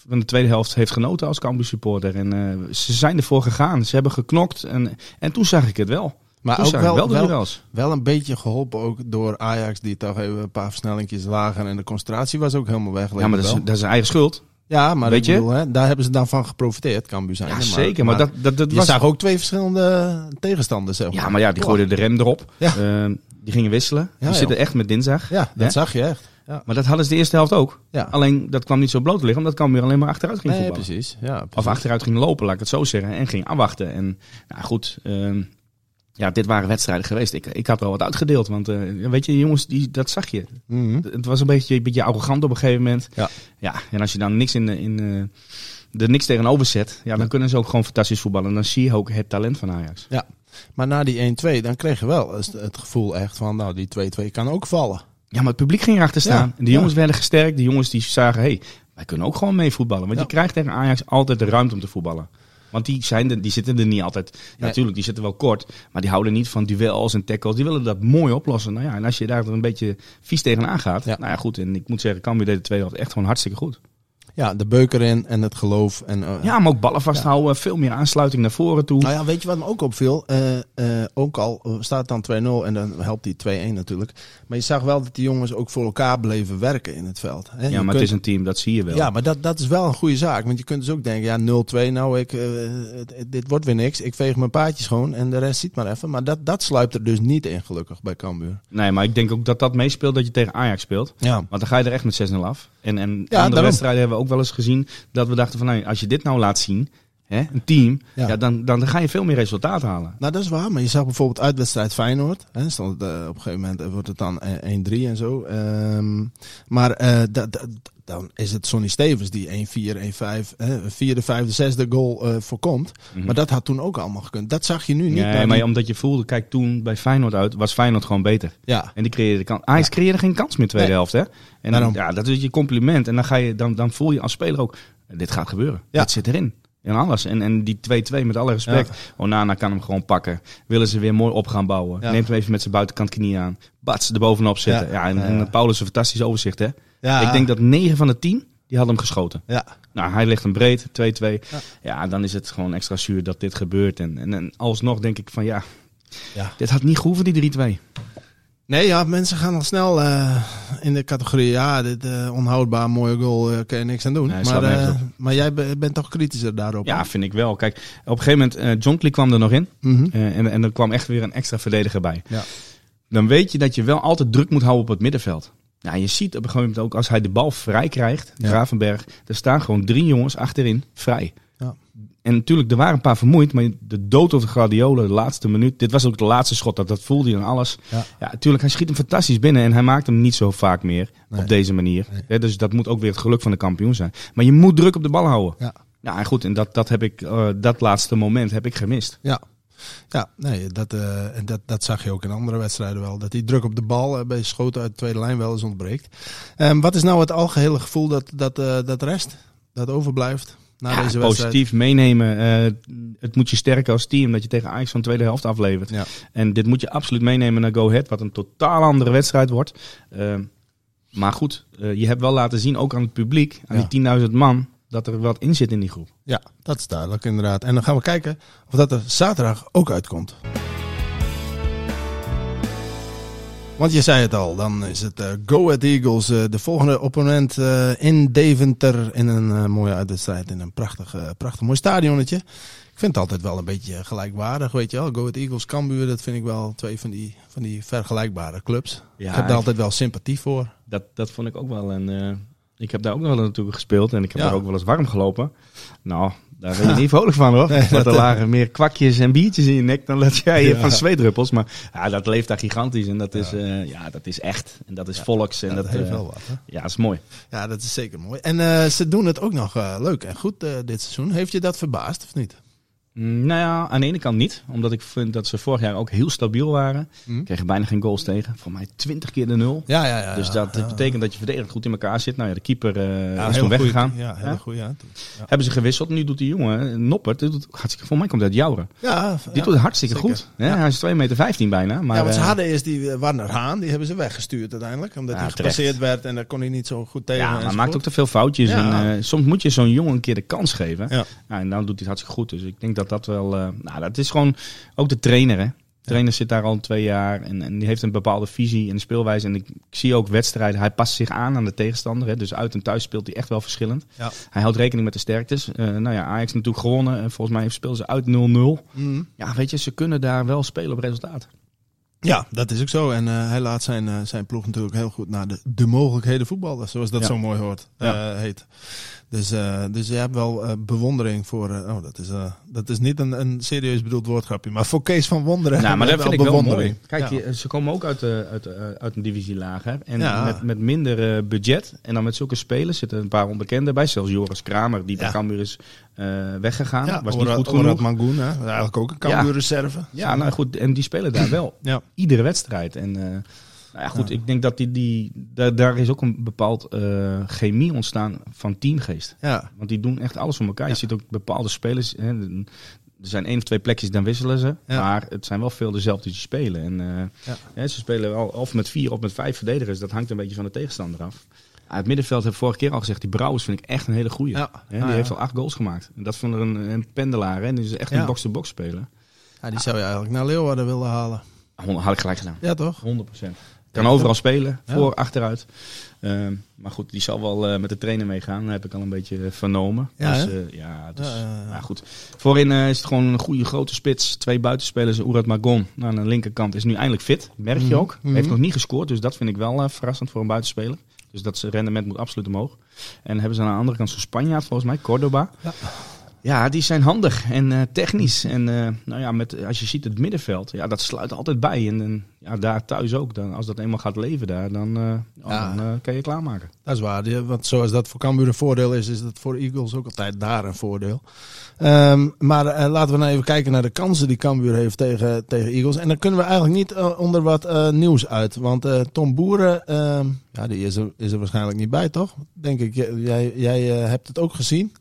van de tweede helft heeft genoten als Cambuur supporter. En eh, ze zijn ervoor gegaan. Ze hebben geknokt. En, en toen zag ik het wel. Maar ook wel, wel wel, een beetje geholpen ook door Ajax, die toch even een paar versnellingjes lager en de concentratie was ook helemaal weg. Ja, maar dat is, dat is zijn eigen schuld. ja, maar weet je? bedoel, hè, daar hebben ze dan van geprofiteerd, Cambuur zijn. Ja, er, zeker. Maar, dat, dat, dat je was... zag ook twee verschillende tegenstanders. Zeg maar. Ja, maar ja, die gooiden de rem erop. Ja. Ehm, die gingen wisselen. Ja, die zitten echt met dinsdag. Ja, dat Hè? zag je echt. Ja. Maar dat hadden ze de eerste helft ook. Ja. Alleen dat kwam niet zo bloot te liggen, omdat Cambuur alleen maar achteruit ging Nee, voetballen. precies. Ja, precies. Of achteruit ging lopen, laat ik het zo zeggen. En ging afwachten. En nou goed, ehm, ja, dit waren wedstrijden geweest. Ik, ik had wel wat uitgedeeld. Want eh, weet je, jongens, die, dat zag je. Mhm. Het was een beetje, een beetje arrogant op een gegeven moment. Ja. ja en als je dan niks in, in eh, er niks tegenover zet, ja, dan kunnen ze ook gewoon fantastisch voetballen. En dan zie je ook het talent van Ajax. Maar na die 1-2, dan kreeg je wel het gevoel echt van, nou, die 2-2 kan ook vallen. Ja, maar het publiek ging erachter staan. Ja, de jongens werden gesterkt. De jongens die zagen, hey, wij kunnen ook gewoon mee voetballen. Want Ja. je krijgt tegen Ajax altijd de ruimte om te voetballen. Want die, zijn er, die zitten er niet altijd. Ja, Nee. natuurlijk, die zitten wel kort. Maar die houden niet van duels en tackles. Die willen dat mooi oplossen. Nou ja, en als je daar een beetje vies tegenaan gaat. Nou ja, goed. En ik moet zeggen, Cambuur deed de tweede helft echt gewoon hartstikke goed. Ja, de beuker in en het geloof. En, eh, Ja, maar ook ballen vasthouden. Veel meer aansluiting naar voren toe. Nou ja, weet je wat me ook opviel? Eh, ook al staat dan 2-0 en dan helpt die 2-1 natuurlijk. Maar je zag wel dat die jongens ook voor elkaar bleven werken in het veld. Hè? ja, Je maar het is een team, dat zie je wel. Ja, maar dat, dat is wel een goede zaak. Want je kunt dus ook denken, ja, 0-2, nou, ik, dit wordt weer niks. Ik veeg mijn paadje schoon en de rest ziet maar even. Maar dat, dat sluipt er dus niet in, gelukkig, bij Cambuur. Nee, maar ik denk ook dat dat meespeelt dat je tegen Ajax speelt. Ja. Want dan ga je er echt met 6-0 af. En, en andere daarom. wedstrijden hebben we ook wel eens gezien dat we dachten van, nou, als je dit nou laat zien, hè, een team, Ja. ja. dan, dan ga je veel meer resultaat halen. Nou, dat is waar. Maar je zag bijvoorbeeld uitwedstrijd Feyenoord. Hè, stond eh, op een gegeven moment eh, wordt het dan eh, 1-3 en zo. Ehm, maar eh, da- da- dan is het Sonny Stevens die 1-4, 1-5, hè, vierde, vijfde, zesde goal eh, voorkomt. Mhm. Maar dat had toen ook allemaal gekund. Dat zag je nu niet. Nee, maar die- omdat je voelde, kijk, toen bij Feyenoord uit, was Feyenoord gewoon beter. ja, En die creëerde kans. Ajax creëerde geen kans meer tweede Nee. helft, hè? En Daarom. ja, dat is je compliment. En dan, ga je, dan, dan voel je als speler ook, dit gaat gebeuren. Ja. Dit zit erin. En alles. En, en die 2-2, met alle respect. Onana kan hem gewoon pakken. Willen ze weer mooi op gaan bouwen. Ja. Neemt hem even met zijn buitenkant knie aan. Bats er bovenop zitten. Ja. Ja, en, Ja. en Paulus een fantastisch overzicht, hè? ja, Ik denk dat 9 van de 10, die hadden hem geschoten. Ja, Nou, hij ligt hem breed, 2-2. Ja. Ja. dan is het gewoon extra zuur dat dit gebeurt. En, en, en alsnog denk ik van ja, ja. dit had niet gehoeven, die 3-2. Nee, ja, mensen gaan al snel eh, in de categorie. Ja, dit eh, onhoudbaar, mooie goal, eh kan je niks aan doen. Nee, maar, maar jij be- bent toch kritischer daarop? Ja, vind ik wel. Kijk, op een gegeven moment, eh Jonkli kwam er nog in. Mhm. En, en er kwam echt weer een extra verdediger bij. Ja. Dan weet je dat je wel altijd druk moet houden op het middenveld. Ja, je ziet op een gegeven moment ook als hij de bal vrij krijgt, Ja. Gravenberg, er staan gewoon drie jongens achterin vrij. En natuurlijk, er waren een paar vermoeid, maar de dood op de Guardiola, de laatste minuut, dit was ook de laatste schot, dat, dat voelde je en alles. Ja. Ja, natuurlijk, hij schiet hem fantastisch binnen en hij maakt hem niet zo vaak meer Nee. op deze manier. Nee. Dus dat moet ook weer het geluk van de kampioen zijn. Maar je moet druk op de bal houden. Ja. Ja, en goed, en dat, dat heb ik, eh, dat laatste moment heb ik gemist. Ja, ja nee, dat, en dat, dat zag je ook in andere wedstrijden wel. Dat die druk op de bal eh, bij schoten uit de tweede lijn wel eens ontbreekt. Ehm, wat is nou het algehele gevoel dat, dat, dat rest, dat overblijft na Ja, deze wedstrijd? positief meenemen. Eh, het moet je sterken als team dat je tegen Ajax van de tweede helft aflevert. Ja. En dit moet je absoluut meenemen naar Go Ahead, wat een totaal andere wedstrijd wordt. Eh, maar goed, eh, je hebt wel laten zien, ook aan het publiek, aan Ja. die 10.000 man, dat er wat in zit in die groep. Ja, dat is duidelijk inderdaad. En dan gaan we kijken of dat er zaterdag ook uitkomt. Want je zei het al, dan is het eh, Go Ahead Eagles, eh, de volgende opponent eh, in Deventer. In een mooie uitwedstrijd, in een prachtig, prachtig mooi stadionnetje. Ik vind het altijd wel een beetje gelijkwaardig, weet je wel. Go Ahead Eagles, Cambuur, dat vind ik wel twee van die, van die vergelijkbare clubs. Ja, ik heb daar altijd wel sympathie voor. Dat, dat vond ik ook wel. En ik heb daar ook nog wel natuurlijk gespeeld en ik heb Ja. daar ook wel eens warm gelopen. Nou, daar ben je niet vrolijk van hoor. Nee, Want er lagen meer kwakjes en biertjes in je nek dan dat jij Ja. van zweetdruppels. Maar ja, dat leeft daar gigantisch en dat is, eh, ja, dat is echt. En dat is volks. En Ja, dat, dat heeft eh, wel wat, hè? ja, dat is mooi. Ja, dat is zeker mooi. En eh, ze doen het ook nog leuk en goed dit seizoen. Heeft je dat verbaasd of niet? Mm, Nou ja, aan de ene kant niet. Omdat ik vind dat ze vorig jaar ook heel stabiel waren. Hm? Kregen bijna geen goals tegen. Voor mij 20 keer de nul. Ja, ja, ja. dus dat ja. betekent dat je verdedigend goed in elkaar zit. Nou ja, de keeper eh, Ja, is toen weggegaan. Ja, hele Ja. goeie, ja. Hebben ze gewisseld. Nu doet die jongen, Noppert, die doet hartstikke, voor mij komt hij uit Jouren. Ja, Die doet het hartstikke zeker. goed. Hij is 2,15 meter bijna. Maar, ja, want ze eh, hadden eerst die eh, Warner Haan, die hebben ze weggestuurd uiteindelijk. Omdat hij gepasseerd werd en daar kon hij niet zo goed tegen. ja, maar hij maakt ook te veel foutjes. En, soms moet je zo'n jongen een keer de kans geven. En dan doet hij het hartstikke goed. Dus ik denk dat dat wel... eh, nou, dat is gewoon ook de trainer, hè. De trainer zit daar al twee jaar en, en die heeft een bepaalde visie en speelwijze. En ik, ik zie ook wedstrijden, hij past zich aan aan de tegenstander. Hè. Dus uit en thuis speelt hij echt wel verschillend. Ja. Hij houdt rekening met de sterktes. Eh, nou ja, Ajax natuurlijk gewonnen. En volgens mij speelden ze uit 0-0. Mhm. Ja, weet je, ze kunnen daar wel spelen op resultaat. Ja, dat is ook zo. En eh, hij laat zijn, eh, zijn ploeg natuurlijk heel goed naar de, de mogelijkheden voetballen. Zoals dat Ja. zo mooi hoort, Ja. eh, heet. Dus, eh, dus je hebt wel eh, bewondering voor... eh, oh, dat is, eh, dat is niet een, een serieus bedoeld woordgrapje. Maar voor Kees van Wonderen Nou, maar dat vind ik wel bewondering. mooi. Kijk, Ja. ze komen ook uit, de, uit, uit een divisie lager. En Ja. met, met minder budget. En dan met zulke spelers zitten een paar onbekenden bij. Zelfs Joris Kramer, die bij. Cambuur is eh, weggegaan. Ja, was niet goed genoeg. Mangoen, hè? eigenlijk ook een Cambuur-reserve. Ja, nou goed. En die spelen daar wel. Ja. Iedere wedstrijd. En eh, nou ja, goed. Ik denk dat die, die, daar, daar is ook een bepaald eh, chemie ontstaan van teamgeest. Ja. Want die doen echt alles voor elkaar. Je ziet ook bepaalde spelers. Hè, er zijn één of twee plekjes, dan wisselen ze. Maar het zijn wel veel dezelfde die spelen. En hè, ze spelen wel of met vier of met vijf verdedigers. Dat hangt een beetje van de tegenstander af. Het middenveld heb ik vorige keer al gezegd. Die Brouwers vind ik echt een hele goeie. Ja. Die Ah, heeft al acht goals gemaakt. En dat vond er een, een pendelaar. Hè. En die is echt een box-to-box speler. ja, die zou je eigenlijk naar Leeuwarden willen halen. Hond- Had ik gelijk gedaan. Ja, toch? 100%. Kan overal spelen, Ja. voor, achteruit. Ehm, maar goed, die zal wel eh, met de trainer meegaan. Dat heb ik al een beetje eh, vernomen. Ja, dus, eh, ja, dus, maar goed. Voorin is het gewoon een goede grote spits. Twee buitenspelers, Oerat Magon. Nou, aan de linkerkant is nu eindelijk fit. Merk je Mhm, ook. mhm. Heeft nog niet gescoord, dus dat vind ik wel verrassend voor een buitenspeler. Dus dat rendement moet absoluut omhoog. En hebben ze aan de andere kant zo'n Spanjaard volgens mij, Cordoba. Ja. Ja, die zijn handig en eh, technisch. En uh, nou ja, met, als je ziet het middenveld, ja, dat sluit altijd bij. En, en ja, daar thuis ook. Dan, als dat eenmaal gaat leven daar, dan, uh, ja. dan kan je klaarmaken. Dat is waar. Want zoals dat voor Cambuur een voordeel is, is dat voor Eagles ook altijd daar een voordeel. Um, maar laten we nou even kijken naar de kansen die Cambuur heeft tegen, tegen Eagles. En dan kunnen we eigenlijk niet onder wat nieuws uit. Want Tom Boeren, ehm, ja, die is er, is er waarschijnlijk niet bij, toch? Denk ik. Jij, jij hebt het ook gezien.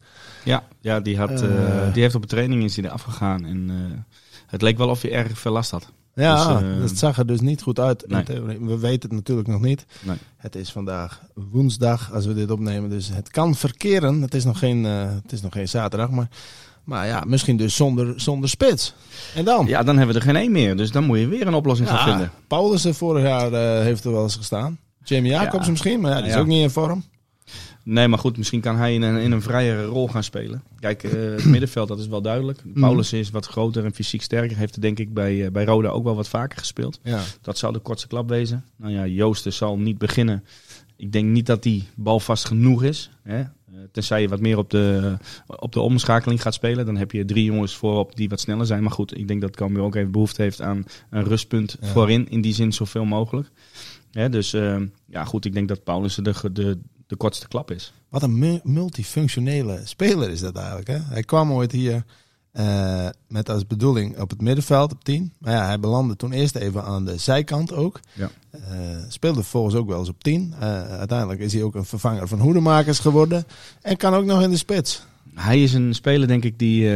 Ja, ja die, had, uh, die heeft op een training is hij eraf gegaan. En uh, het leek wel of hij erg veel last had. Ja, dus, uh, dat zag er dus niet goed uit. Nee. We weten het natuurlijk nog niet. Nee. Het is vandaag woensdag als we dit opnemen. Dus het kan verkeren. Het is nog geen, het is nog geen zaterdag. Maar, maar ja, misschien dus zonder, zonder spits. En dan? Ja, dan hebben we er geen één meer. Dus dan moet je weer een oplossing ja, gaan vinden. Paulussen vorig jaar heeft er wel eens gestaan. Jamie Jacobs ja. misschien, maar ja, die is ook niet in vorm. Nee, maar goed, misschien kan hij in een, in een vrijere rol gaan spelen. Kijk, uh, het middenveld, dat is wel duidelijk. Paulus is wat groter en fysiek sterker. Heeft denk ik bij, uh, bij Roda ook wel wat vaker gespeeld. Ja. Dat zou de kortste klap wezen. Nou ja, Joosten zal niet beginnen. Ik denk niet dat die bal vast genoeg is. Hè? Uh, tenzij je wat meer op de, op de omschakeling gaat spelen. Dan heb je drie jongens voorop die wat sneller zijn. Maar goed, ik denk dat Cambuur ook even behoefte heeft aan een rustpunt ja. voorin. In die zin zoveel mogelijk. Hè, dus ja, goed, ik denk dat Paulus de, de, de kortste klap is. Wat een multifunctionele speler is dat eigenlijk. Hè? Hij kwam ooit hier uh, met als bedoeling op het middenveld op 10. Maar ja, hij belandde toen eerst even aan de zijkant ook. Ja. Uh, speelde vervolgens ook wel eens op 10. Uh, uiteindelijk is hij ook een vervanger van hoedemakers geworden. En kan ook nog in de spits. Hij is een speler, denk ik, die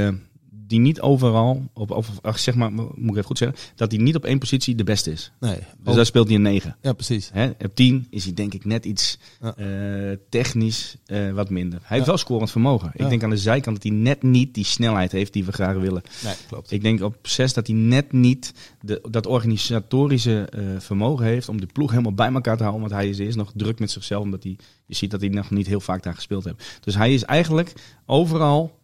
die niet overal, op, of, zeg maar, moet ik even goed zeggen, dat hij niet op één positie de beste is. Nee. Dus daar speelt hij een 9. Ja, precies. Hè? Op 10 is hij denk ik net iets ja. uh, technisch uh, wat minder. Hij heeft wel scorend vermogen. Ik denk aan de zijkant dat hij net niet die snelheid heeft die we graag willen. Nee, klopt. Ik denk op 6 dat hij net niet de, dat organisatorische uh, vermogen heeft om de ploeg helemaal bij elkaar te houden. Want hij is eerst nog druk met zichzelf, omdat hij, je ziet dat hij nog niet heel vaak daar gespeeld heeft. Dus hij is eigenlijk overal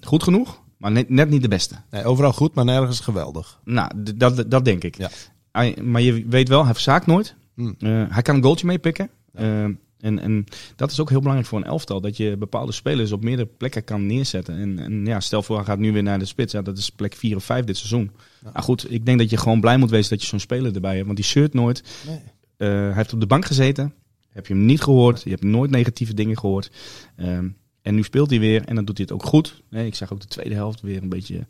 goed genoeg maar net, net niet de beste. Nee, overal goed, maar nergens geweldig. Nou, dat, dat denk ik. Ja. Hij, maar je weet wel, hij verzaakt nooit. Hmm. Uh, hij kan een goaltje meepikken. Ja. Uh, en, en dat is ook heel belangrijk voor een elftal. Dat je bepaalde spelers op meerdere plekken kan neerzetten. En, en ja, stel voor, hij gaat nu weer naar de spits. Ja, dat is plek 4 of 5 dit seizoen. Ja. Nou goed, ik denk dat je gewoon blij moet wezen dat je zo'n speler erbij hebt. Want die shirt nooit. Nee. Uh, hij heeft op de bank gezeten. Heb je hem niet gehoord. Je hebt nooit negatieve dingen gehoord. Ehm, en nu speelt hij weer en dan doet hij het ook goed. ik zag ook de tweede helft weer een beetje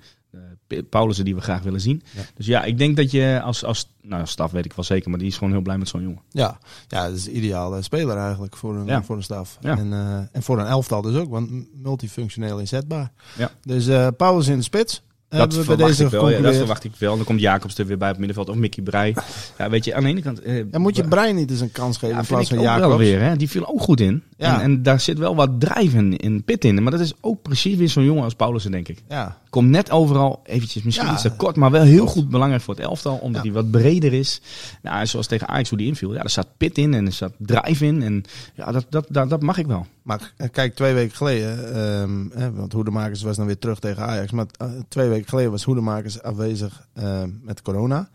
uh, Paulussen die we graag willen zien. Dus ja, ik denk dat je als, als nou, staf weet ik wel zeker, maar die is gewoon heel blij met zo'n jongen. Ja, ja dat is een ideale speler eigenlijk voor een, ja. voor een staf. Ja. En, uh, en voor een elftal dus ook, want multifunctioneel inzetbaar. Ja. Dus uh, Paulus in de spits. Dat verwacht, ik wel, ja, dat verwacht ik wel. Dan komt Jacobs er weer bij op het middenveld. Of Mickey Breij. Ja, weet je, aan de ene kant... Eh, ja, moet je Breij niet eens een kans geven ja, in plaats van Jacobs? wel weer, hè. Die viel ook goed in. Ja. En, en, daar zit wel wat drijf in, in, pit in. Maar dat is ook precies weer zo'n jongen als Paulussen, denk ik. Ja. Komt net overal eventjes, misschien ja. iets te kort, maar wel heel goed belangrijk voor het elftal. Omdat hij wat breder is. Nou, zoals tegen Ajax, hoe die inviel. Ja, er zat pit in en er zat drijf in. En ja, dat, dat, dat, dat mag ik wel. Maar eh, kijk, twee weken geleden, um, hè, want Hoedemakers was dan weer terug tegen Ajax. Maar uh, twee weken geleden was Hoedemakers afwezig uh, met corona.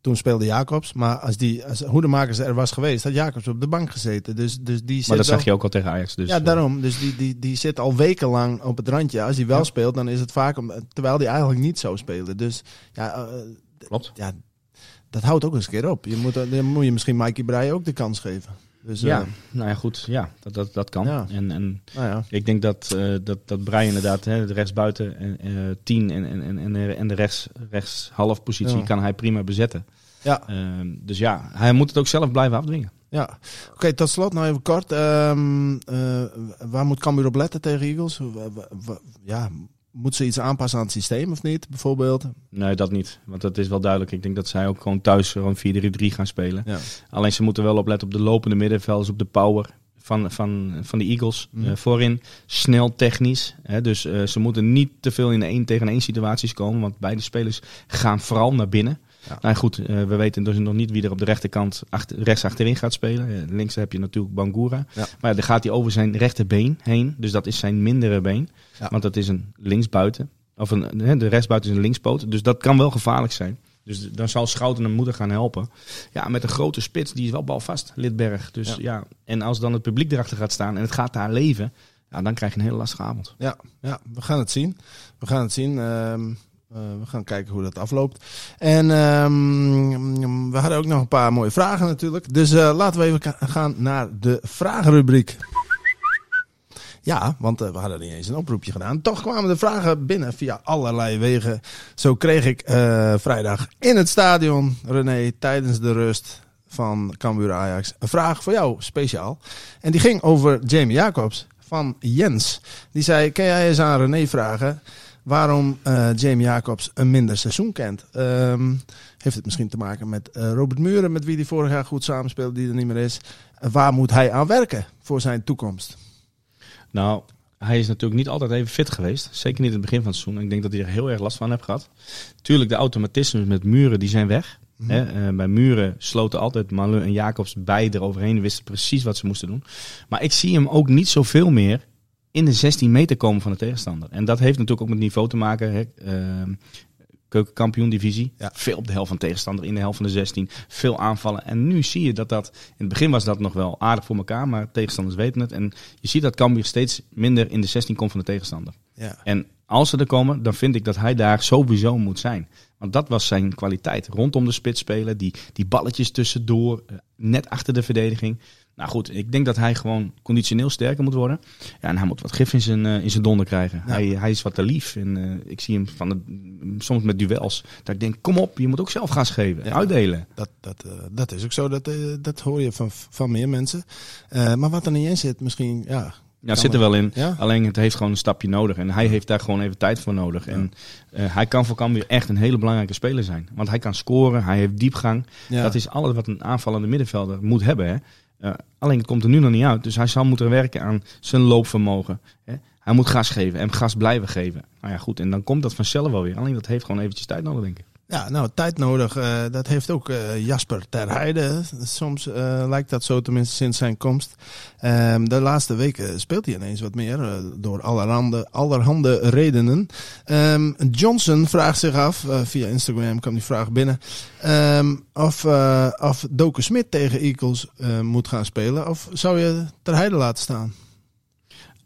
Toen speelde Jacobs. Maar als, die, als Hoedemakers er was geweest, had Jacobs op de bank gezeten. Dus, dus die maar dat zag je ook al tegen Ajax. Dus, ja, daarom. Dus die, die, die zit al wekenlang op het randje. Als hij wel ja. speelt, dan is het vaak om, terwijl hij eigenlijk niet zou spelen. Dus ja, Klopt. ja dat houdt ook eens een keer op. Je moet, dan moet je misschien Mikey Breij ook de kans geven. Dus, ja, uh, nou ja, goed. Ja, dat, dat, dat kan. Ja. En, en nou ja. ik denk dat, uh, dat, dat Brian inderdaad, hè, de rechtsbuiten en uh, tien en, en, en, en de rechts, rechts half positie ja. kan hij prima bezetten. Ja. Ehm, dus ja, hij moet het ook zelf blijven afdwingen. Ja, oké, okay, tot slot nou even kort. Um, waar moet Cambuur op letten tegen Eagles? Ja, moet ze iets aanpassen aan het systeem of niet, bijvoorbeeld? Nee, dat niet. Want dat is wel duidelijk. Ik denk dat zij ook gewoon thuis gewoon 4-3-3 gaan spelen. Ja. Alleen ze moeten wel opletten op de lopende middenvelders, op de power van, van, van de Eagles. Mm. Uh, voorin snel technisch. Hè, dus uh, ze moeten niet te veel in de 1 tegen 1 situaties komen. Want beide spelers gaan vooral naar binnen. Ja. Nou goed, uh, we weten dus nog niet wie er op de rechterkant achter, rechts achterin gaat spelen. Uh, links heb je natuurlijk Bangura. Ja. Maar dan gaat hij over zijn rechterbeen heen. Dus dat is zijn mindere been. Ja. Want dat is een linksbuiten. Of een, de rechtsbuiten is een linkspoot. Dus dat kan wel gevaarlijk zijn. Dus dan zal Schouten hem moeten gaan helpen. Ja, met een grote spits, die is wel balvast, Lidberg. Dus ja. ja, en als dan het publiek erachter gaat staan en het gaat daar leven ja, dan krijg je een hele lastige avond. Ja, ja, we gaan het zien. We gaan het zien. Ehm, eh, we gaan kijken hoe dat afloopt. En ehm, we hadden ook nog een paar mooie vragen natuurlijk. Dus eh, laten we even gaan naar de vragenrubriek. Ja, want eh, we hadden niet eens een oproepje gedaan. Toch kwamen de vragen binnen via allerlei wegen. Zo kreeg ik eh, vrijdag in het stadion, René, tijdens de rust van Cambuur Ajax, een vraag voor jou speciaal. En die ging over Jamie Jacobs van Jens. Die zei, kan jij eens aan René vragen waarom eh, Jamie Jacobs een minder seizoen kent? Ehm, heeft het misschien te maken met eh, Robert Muren, met wie hij vorig jaar goed samenspeelde, die er niet meer is? Waar moet hij aan werken voor zijn toekomst? Nou, hij is natuurlijk niet altijd even fit geweest. Zeker niet in het begin van het seizoen. Ik denk dat hij er heel erg last van heeft gehad. Tuurlijk, de automatismes met Muren, die zijn weg. Hè, eh, bij Muren sloten altijd Maleu en Jacobs beide eroverheen. Wisten precies wat ze moesten doen. Maar ik zie hem ook niet zoveel meer in de 16 meter komen van de tegenstander. En dat heeft natuurlijk ook met niveau te maken. Hè. Ehm, keukenkampioen divisie. Ja. Veel op de helft van de tegenstander, in de helft van de 16. Veel aanvallen. En nu zie je dat dat... In het begin was dat nog wel aardig voor elkaar, maar tegenstanders weten het. En je ziet dat Cambuur steeds minder in de 16 komt van de tegenstander. Ja. En als ze er komen, dan vind ik dat hij daar sowieso moet zijn. Want dat was zijn kwaliteit. Rondom de spits spelen, die, die balletjes tussendoor, eh, net achter de verdediging. Nou goed, ik denk dat hij gewoon conditioneel sterker moet worden. Ja, en hij moet wat gif in zijn, eh, in zijn donder krijgen. Ja. Hij, hij is wat te lief. En eh, ik zie hem van de, soms met duels. Dat ik denk, kom op, je moet ook zelf gas geven. Ja. Uitdelen. Dat, dat, eh, dat is ook zo. Dat, dat hoor je van, van meer mensen. Maar wat er niet in zit, misschien. Ja, Ja, het zit er wel in. Ja? Alleen het heeft gewoon een stapje nodig. En hij heeft daar gewoon even tijd voor nodig. En hij kan voor Cambuur echt een hele belangrijke speler zijn. Want hij kan scoren, hij heeft diepgang. ja. Dat is alles wat een aanvallende middenvelder moet hebben. Hè. Eh, alleen het komt er nu nog niet uit. Dus hij zal moeten werken aan zijn loopvermogen. Hè. Hij moet gas geven en gas blijven geven. Nou ja, goed. En dan komt dat vanzelf wel weer. Alleen dat heeft gewoon eventjes tijd nodig, denk ik. Ja, nou, tijd nodig. eh, dat heeft ook eh, Jasper ter Heide. Soms eh, lijkt dat zo, tenminste sinds zijn komst. Ehm, de laatste weken speelt hij ineens wat meer, door allerhande, allerhande redenen. Ehm, Johnson vraagt zich af, via Instagram kwam die vraag binnen, ehm, of, of Doken Smit tegen Eagles moet gaan spelen. Of zou je ter Heide laten staan?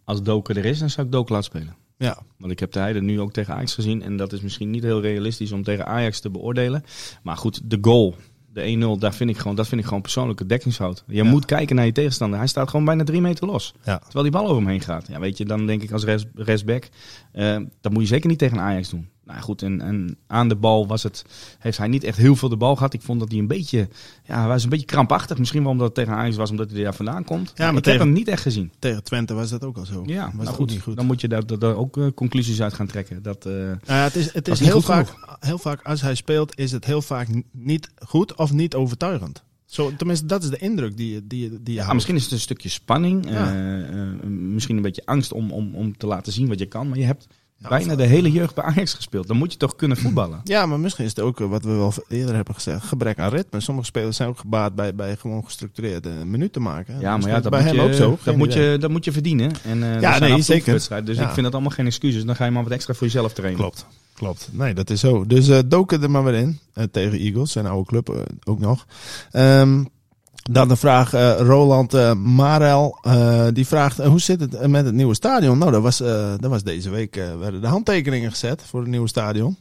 Als Doken er is, dan zou ik Doken laten spelen. Ja, Want ik heb de Heide nu ook tegen Ajax gezien. En dat is misschien niet heel realistisch om tegen Ajax te beoordelen. Maar goed, de goal, de 1-0, daar vind ik gewoon, dat vind ik gewoon persoonlijke dekkingshout. Je Ja. moet kijken naar je tegenstander. Hij staat gewoon bijna drie meter los. ja. Terwijl die bal over hem heen gaat. Ja, weet je, dan denk ik als rest, restback, eh, dat moet je zeker niet tegen Ajax doen. Nou goed, en, en aan de bal was het, heeft hij niet echt heel veel de bal gehad. Ik vond dat hij een beetje, ja, hij was een beetje krampachtig. Misschien wel omdat het tegen Ajax was, omdat hij daar vandaan komt. Ja, maar ik tegen- heb hem niet echt gezien. Tegen Twente was dat ook al zo. Ja, was nou goed, niet goed. Dan moet je daar, daar, daar ook eh, conclusies uit gaan trekken. Dat, Ja, het is, het is heel, vaak, heel vaak, als hij speelt, is het heel vaak niet goed of niet overtuigend. Zo, tenminste, dat is de indruk die, je- die, die je Ja, houdt. misschien is het een stukje spanning. Ja. eh, misschien een beetje angst om, om, om te laten zien wat je kan. Maar je hebt Ja, bijna de hele jeugd bij Ajax gespeeld. Dan moet je toch kunnen voetballen. Ja, maar misschien is het ook eh, wat we wel eerder hebben gezegd: gebrek aan ritme. Sommige spelers zijn ook gebaat bij, bij gewoon gestructureerde minuten maken. Ja, maar ja, dat, bij moet hem je, ook zo. dat, moet je, dat moet je verdienen. En, eh, dat nee, zeker. Dus Ja. ik vind dat allemaal geen excuses. Dan ga je maar wat extra voor jezelf trainen. Klopt, klopt. Nee, dat is zo. Dus eh doken er maar weer in tegen Eagles, zijn oude club ook nog. Ehm, dan de vraag, eh, Roland eh, Marel, eh, die vraagt, hoe zit het met het nieuwe stadion? Nou, dat was, dat was deze week, werden de handtekeningen gezet voor het nieuwe stadion.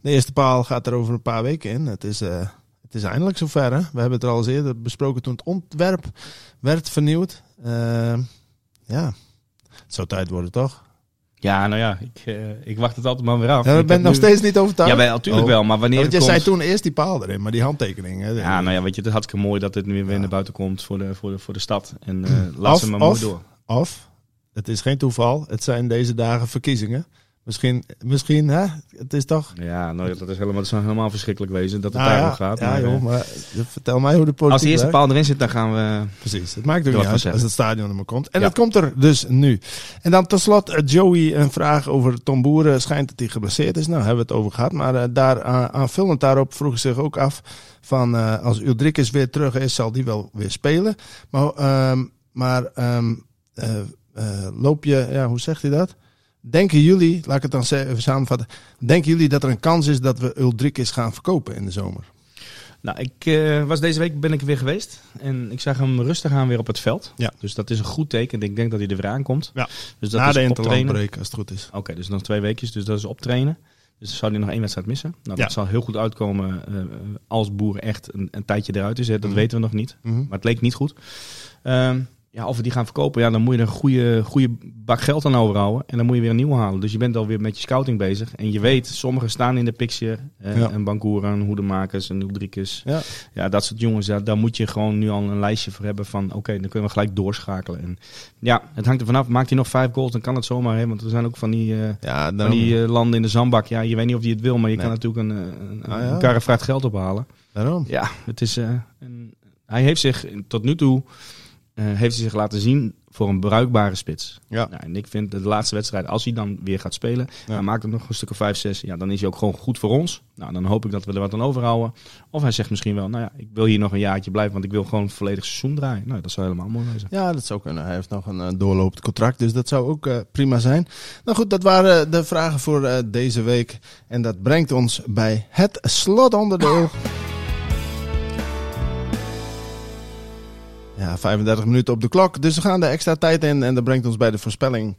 De eerste paal gaat er over een paar weken in. Het is, het is eindelijk zover. Hè? We hebben het er al eens eerder besproken toen het ontwerp werd vernieuwd. Ja, het zou tijd worden, toch? Ja, nou ja, ik, eh, ik wacht het altijd maar weer af. Ja, Ik ben nog nu- steeds niet overtuigd. Ja, wel, natuurlijk Oh. wel. Maar wanneer Want je komt... zei toen eerst die paal erin, maar die handtekening. Hè, Ja, nou ja, weet je, het is hartstikke mooi dat het nu weer Ja. naar buiten komt voor de, voor de, voor de stad. En eh laat Of- ze maar mooi door. Of, het is geen toeval, het zijn deze dagen verkiezingen. Misschien, misschien hè? Het is toch... Ja, nou, ja, dat is helemaal, dat zou helemaal verschrikkelijk wezen dat het Nou daarom ja, gaat. Ja, maar, eh, joh, maar vertel mij hoe de politiek als de eerste werkt. paal erin zit, dan gaan we... Precies, het maakt ook Doe niet uit als het stadion er maar komt. En Ja. dat komt er dus nu. En dan tot slot, eh, Joey, een vraag over Tom Boeren. Schijnt dat hij geblesseerd is. Nou, hebben we het over gehad. Maar eh, daar, aan- aanvullend daarop vroeg zich ook af van eh, als Uldrikis weer terug is, zal die wel weer spelen. Maar, ehm, maar ehm, eh, eh, loop je, ja, hoe zegt hij dat? Denken jullie, laat ik het dan even samenvatten. Denken jullie dat er een kans is dat we Uldrikis gaan verkopen in de zomer? Nou, ik uh, was deze week ben ik weer geweest. En ik zag hem rustig aan weer op het veld. Ja. Dus dat is een goed teken. Ik denk dat hij er weer aankomt. Ja. Dus dat Na is de optrainen. interlandbreak, als het goed is. Oké, dus nog twee weekjes. Dus dat is optrainen. Dus zou hij nog één wedstrijd missen. Nou, Ja. dat zal heel goed uitkomen eh, als Boer echt een, een tijdje eruit is. Hè. Dat Mhm. weten we nog niet. Mhm. Maar het leek niet goed. Ehm, ja, of we die gaan verkopen, ja, dan moet je er een goede, goede bak geld aan overhouden. En dan moet je weer een nieuwe halen. Dus je bent alweer met je scouting bezig. En je weet, sommigen staan in de picture. Eh, Ja. Een Bankoura, een Hoedemakers, een Ulrikes. Ja. Ja, dat soort jongens, ja, daar moet je gewoon nu al een lijstje voor hebben van... Oké, dan kunnen we gelijk doorschakelen. En ja, het hangt er vanaf. Maakt hij nog vijf goals, dan kan het zomaar. Hè, want er zijn ook van die... eh, Ja, van die eh, landen in de zandbak. Ja, je weet niet of hij het wil, maar je Nee. kan natuurlijk een, eh, een, Ah, ja. een karrevracht geld ophalen. daarom. Ja, het is, een, hij heeft zich tot nu toe heeft hij zich laten zien voor een bruikbare spits. Ja. Nou, en ik vind de laatste wedstrijd, als hij dan weer gaat spelen, Ja. hij maakt er nog een stuk of 5, 6, ja, dan is hij ook gewoon goed voor ons. Nou, dan hoop ik dat we er wat aan overhouden. Of hij zegt misschien wel, nou ja, ik wil hier nog een jaartje blijven, want ik wil gewoon een volledig seizoen draaien. Nou, dat zou helemaal mooi zijn. Ja, dat zou kunnen. Hij heeft nog een eh, doorlopend contract, dus dat zou ook eh, prima zijn. Nou goed, dat waren de vragen voor eh, deze week. En dat brengt ons bij het slotonderdeel. Ja, 35 minuten op de klok, dus we gaan de extra tijd in en dat brengt ons bij de voorspelling.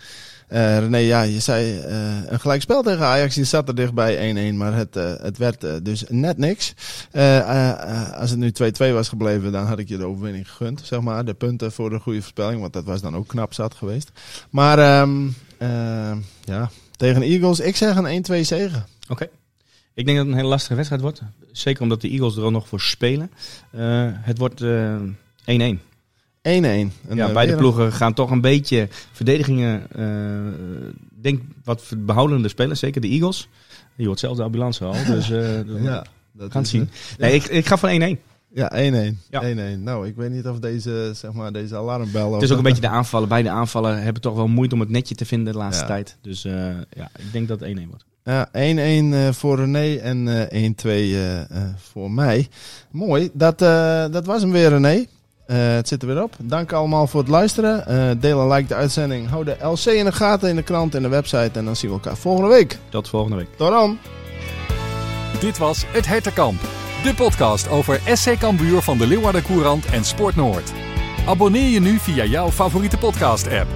Eh René, ja, je zei eh, een gelijkspel tegen Ajax, je zat er dichtbij 1-1, maar het, eh, het werd dus net niks. Als het nu 2-2 was gebleven, dan had ik je de overwinning gegund, zeg maar. De punten voor de goede voorspelling, want dat was dan ook knap zat geweest. Maar ehm, eh, ja, tegen de Eagles, ik zeg een 1-2 zegen. Oké. Ik denk dat het een hele lastige wedstrijd wordt. Zeker omdat de Eagles er ook nog voor spelen. Het wordt eh, 1-1. 1-1. En, ja, eh, beide ploegen gaan toch een beetje verdedigingen. eh denk wat behoudende spelers, zeker de Eagles. Die wordt zelfs de ambulance al. Dus we Ja, dat gaan het zien. Nee, ik, ik ga van 1-1. Ja, 1-1. Ja. 1-1. Nou, ik weet niet of deze, zeg maar, deze alarmbel... Het is ook een beetje de aanvallen. Beide aanvallen hebben toch wel moeite om het netje te vinden de laatste Ja. tijd. Dus eh, ja, ik denk dat het 1-1 wordt. Ja, 1-1 eh, voor René en eh 1-2 eh, eh, voor mij. Mooi, dat, dat was hem weer René. Eh, het zit er weer op. Dank allemaal voor het luisteren. Eh deel en like de uitzending. Hou de LC in de gaten in de krant en de website. En dan zien we elkaar volgende week. Tot volgende week. Tot dan! Dit was Het Hertenkamp, de podcast over SC Cambuur van de Leeuwarden Courant en Sport Noord. Abonneer je nu via jouw favoriete podcast-app.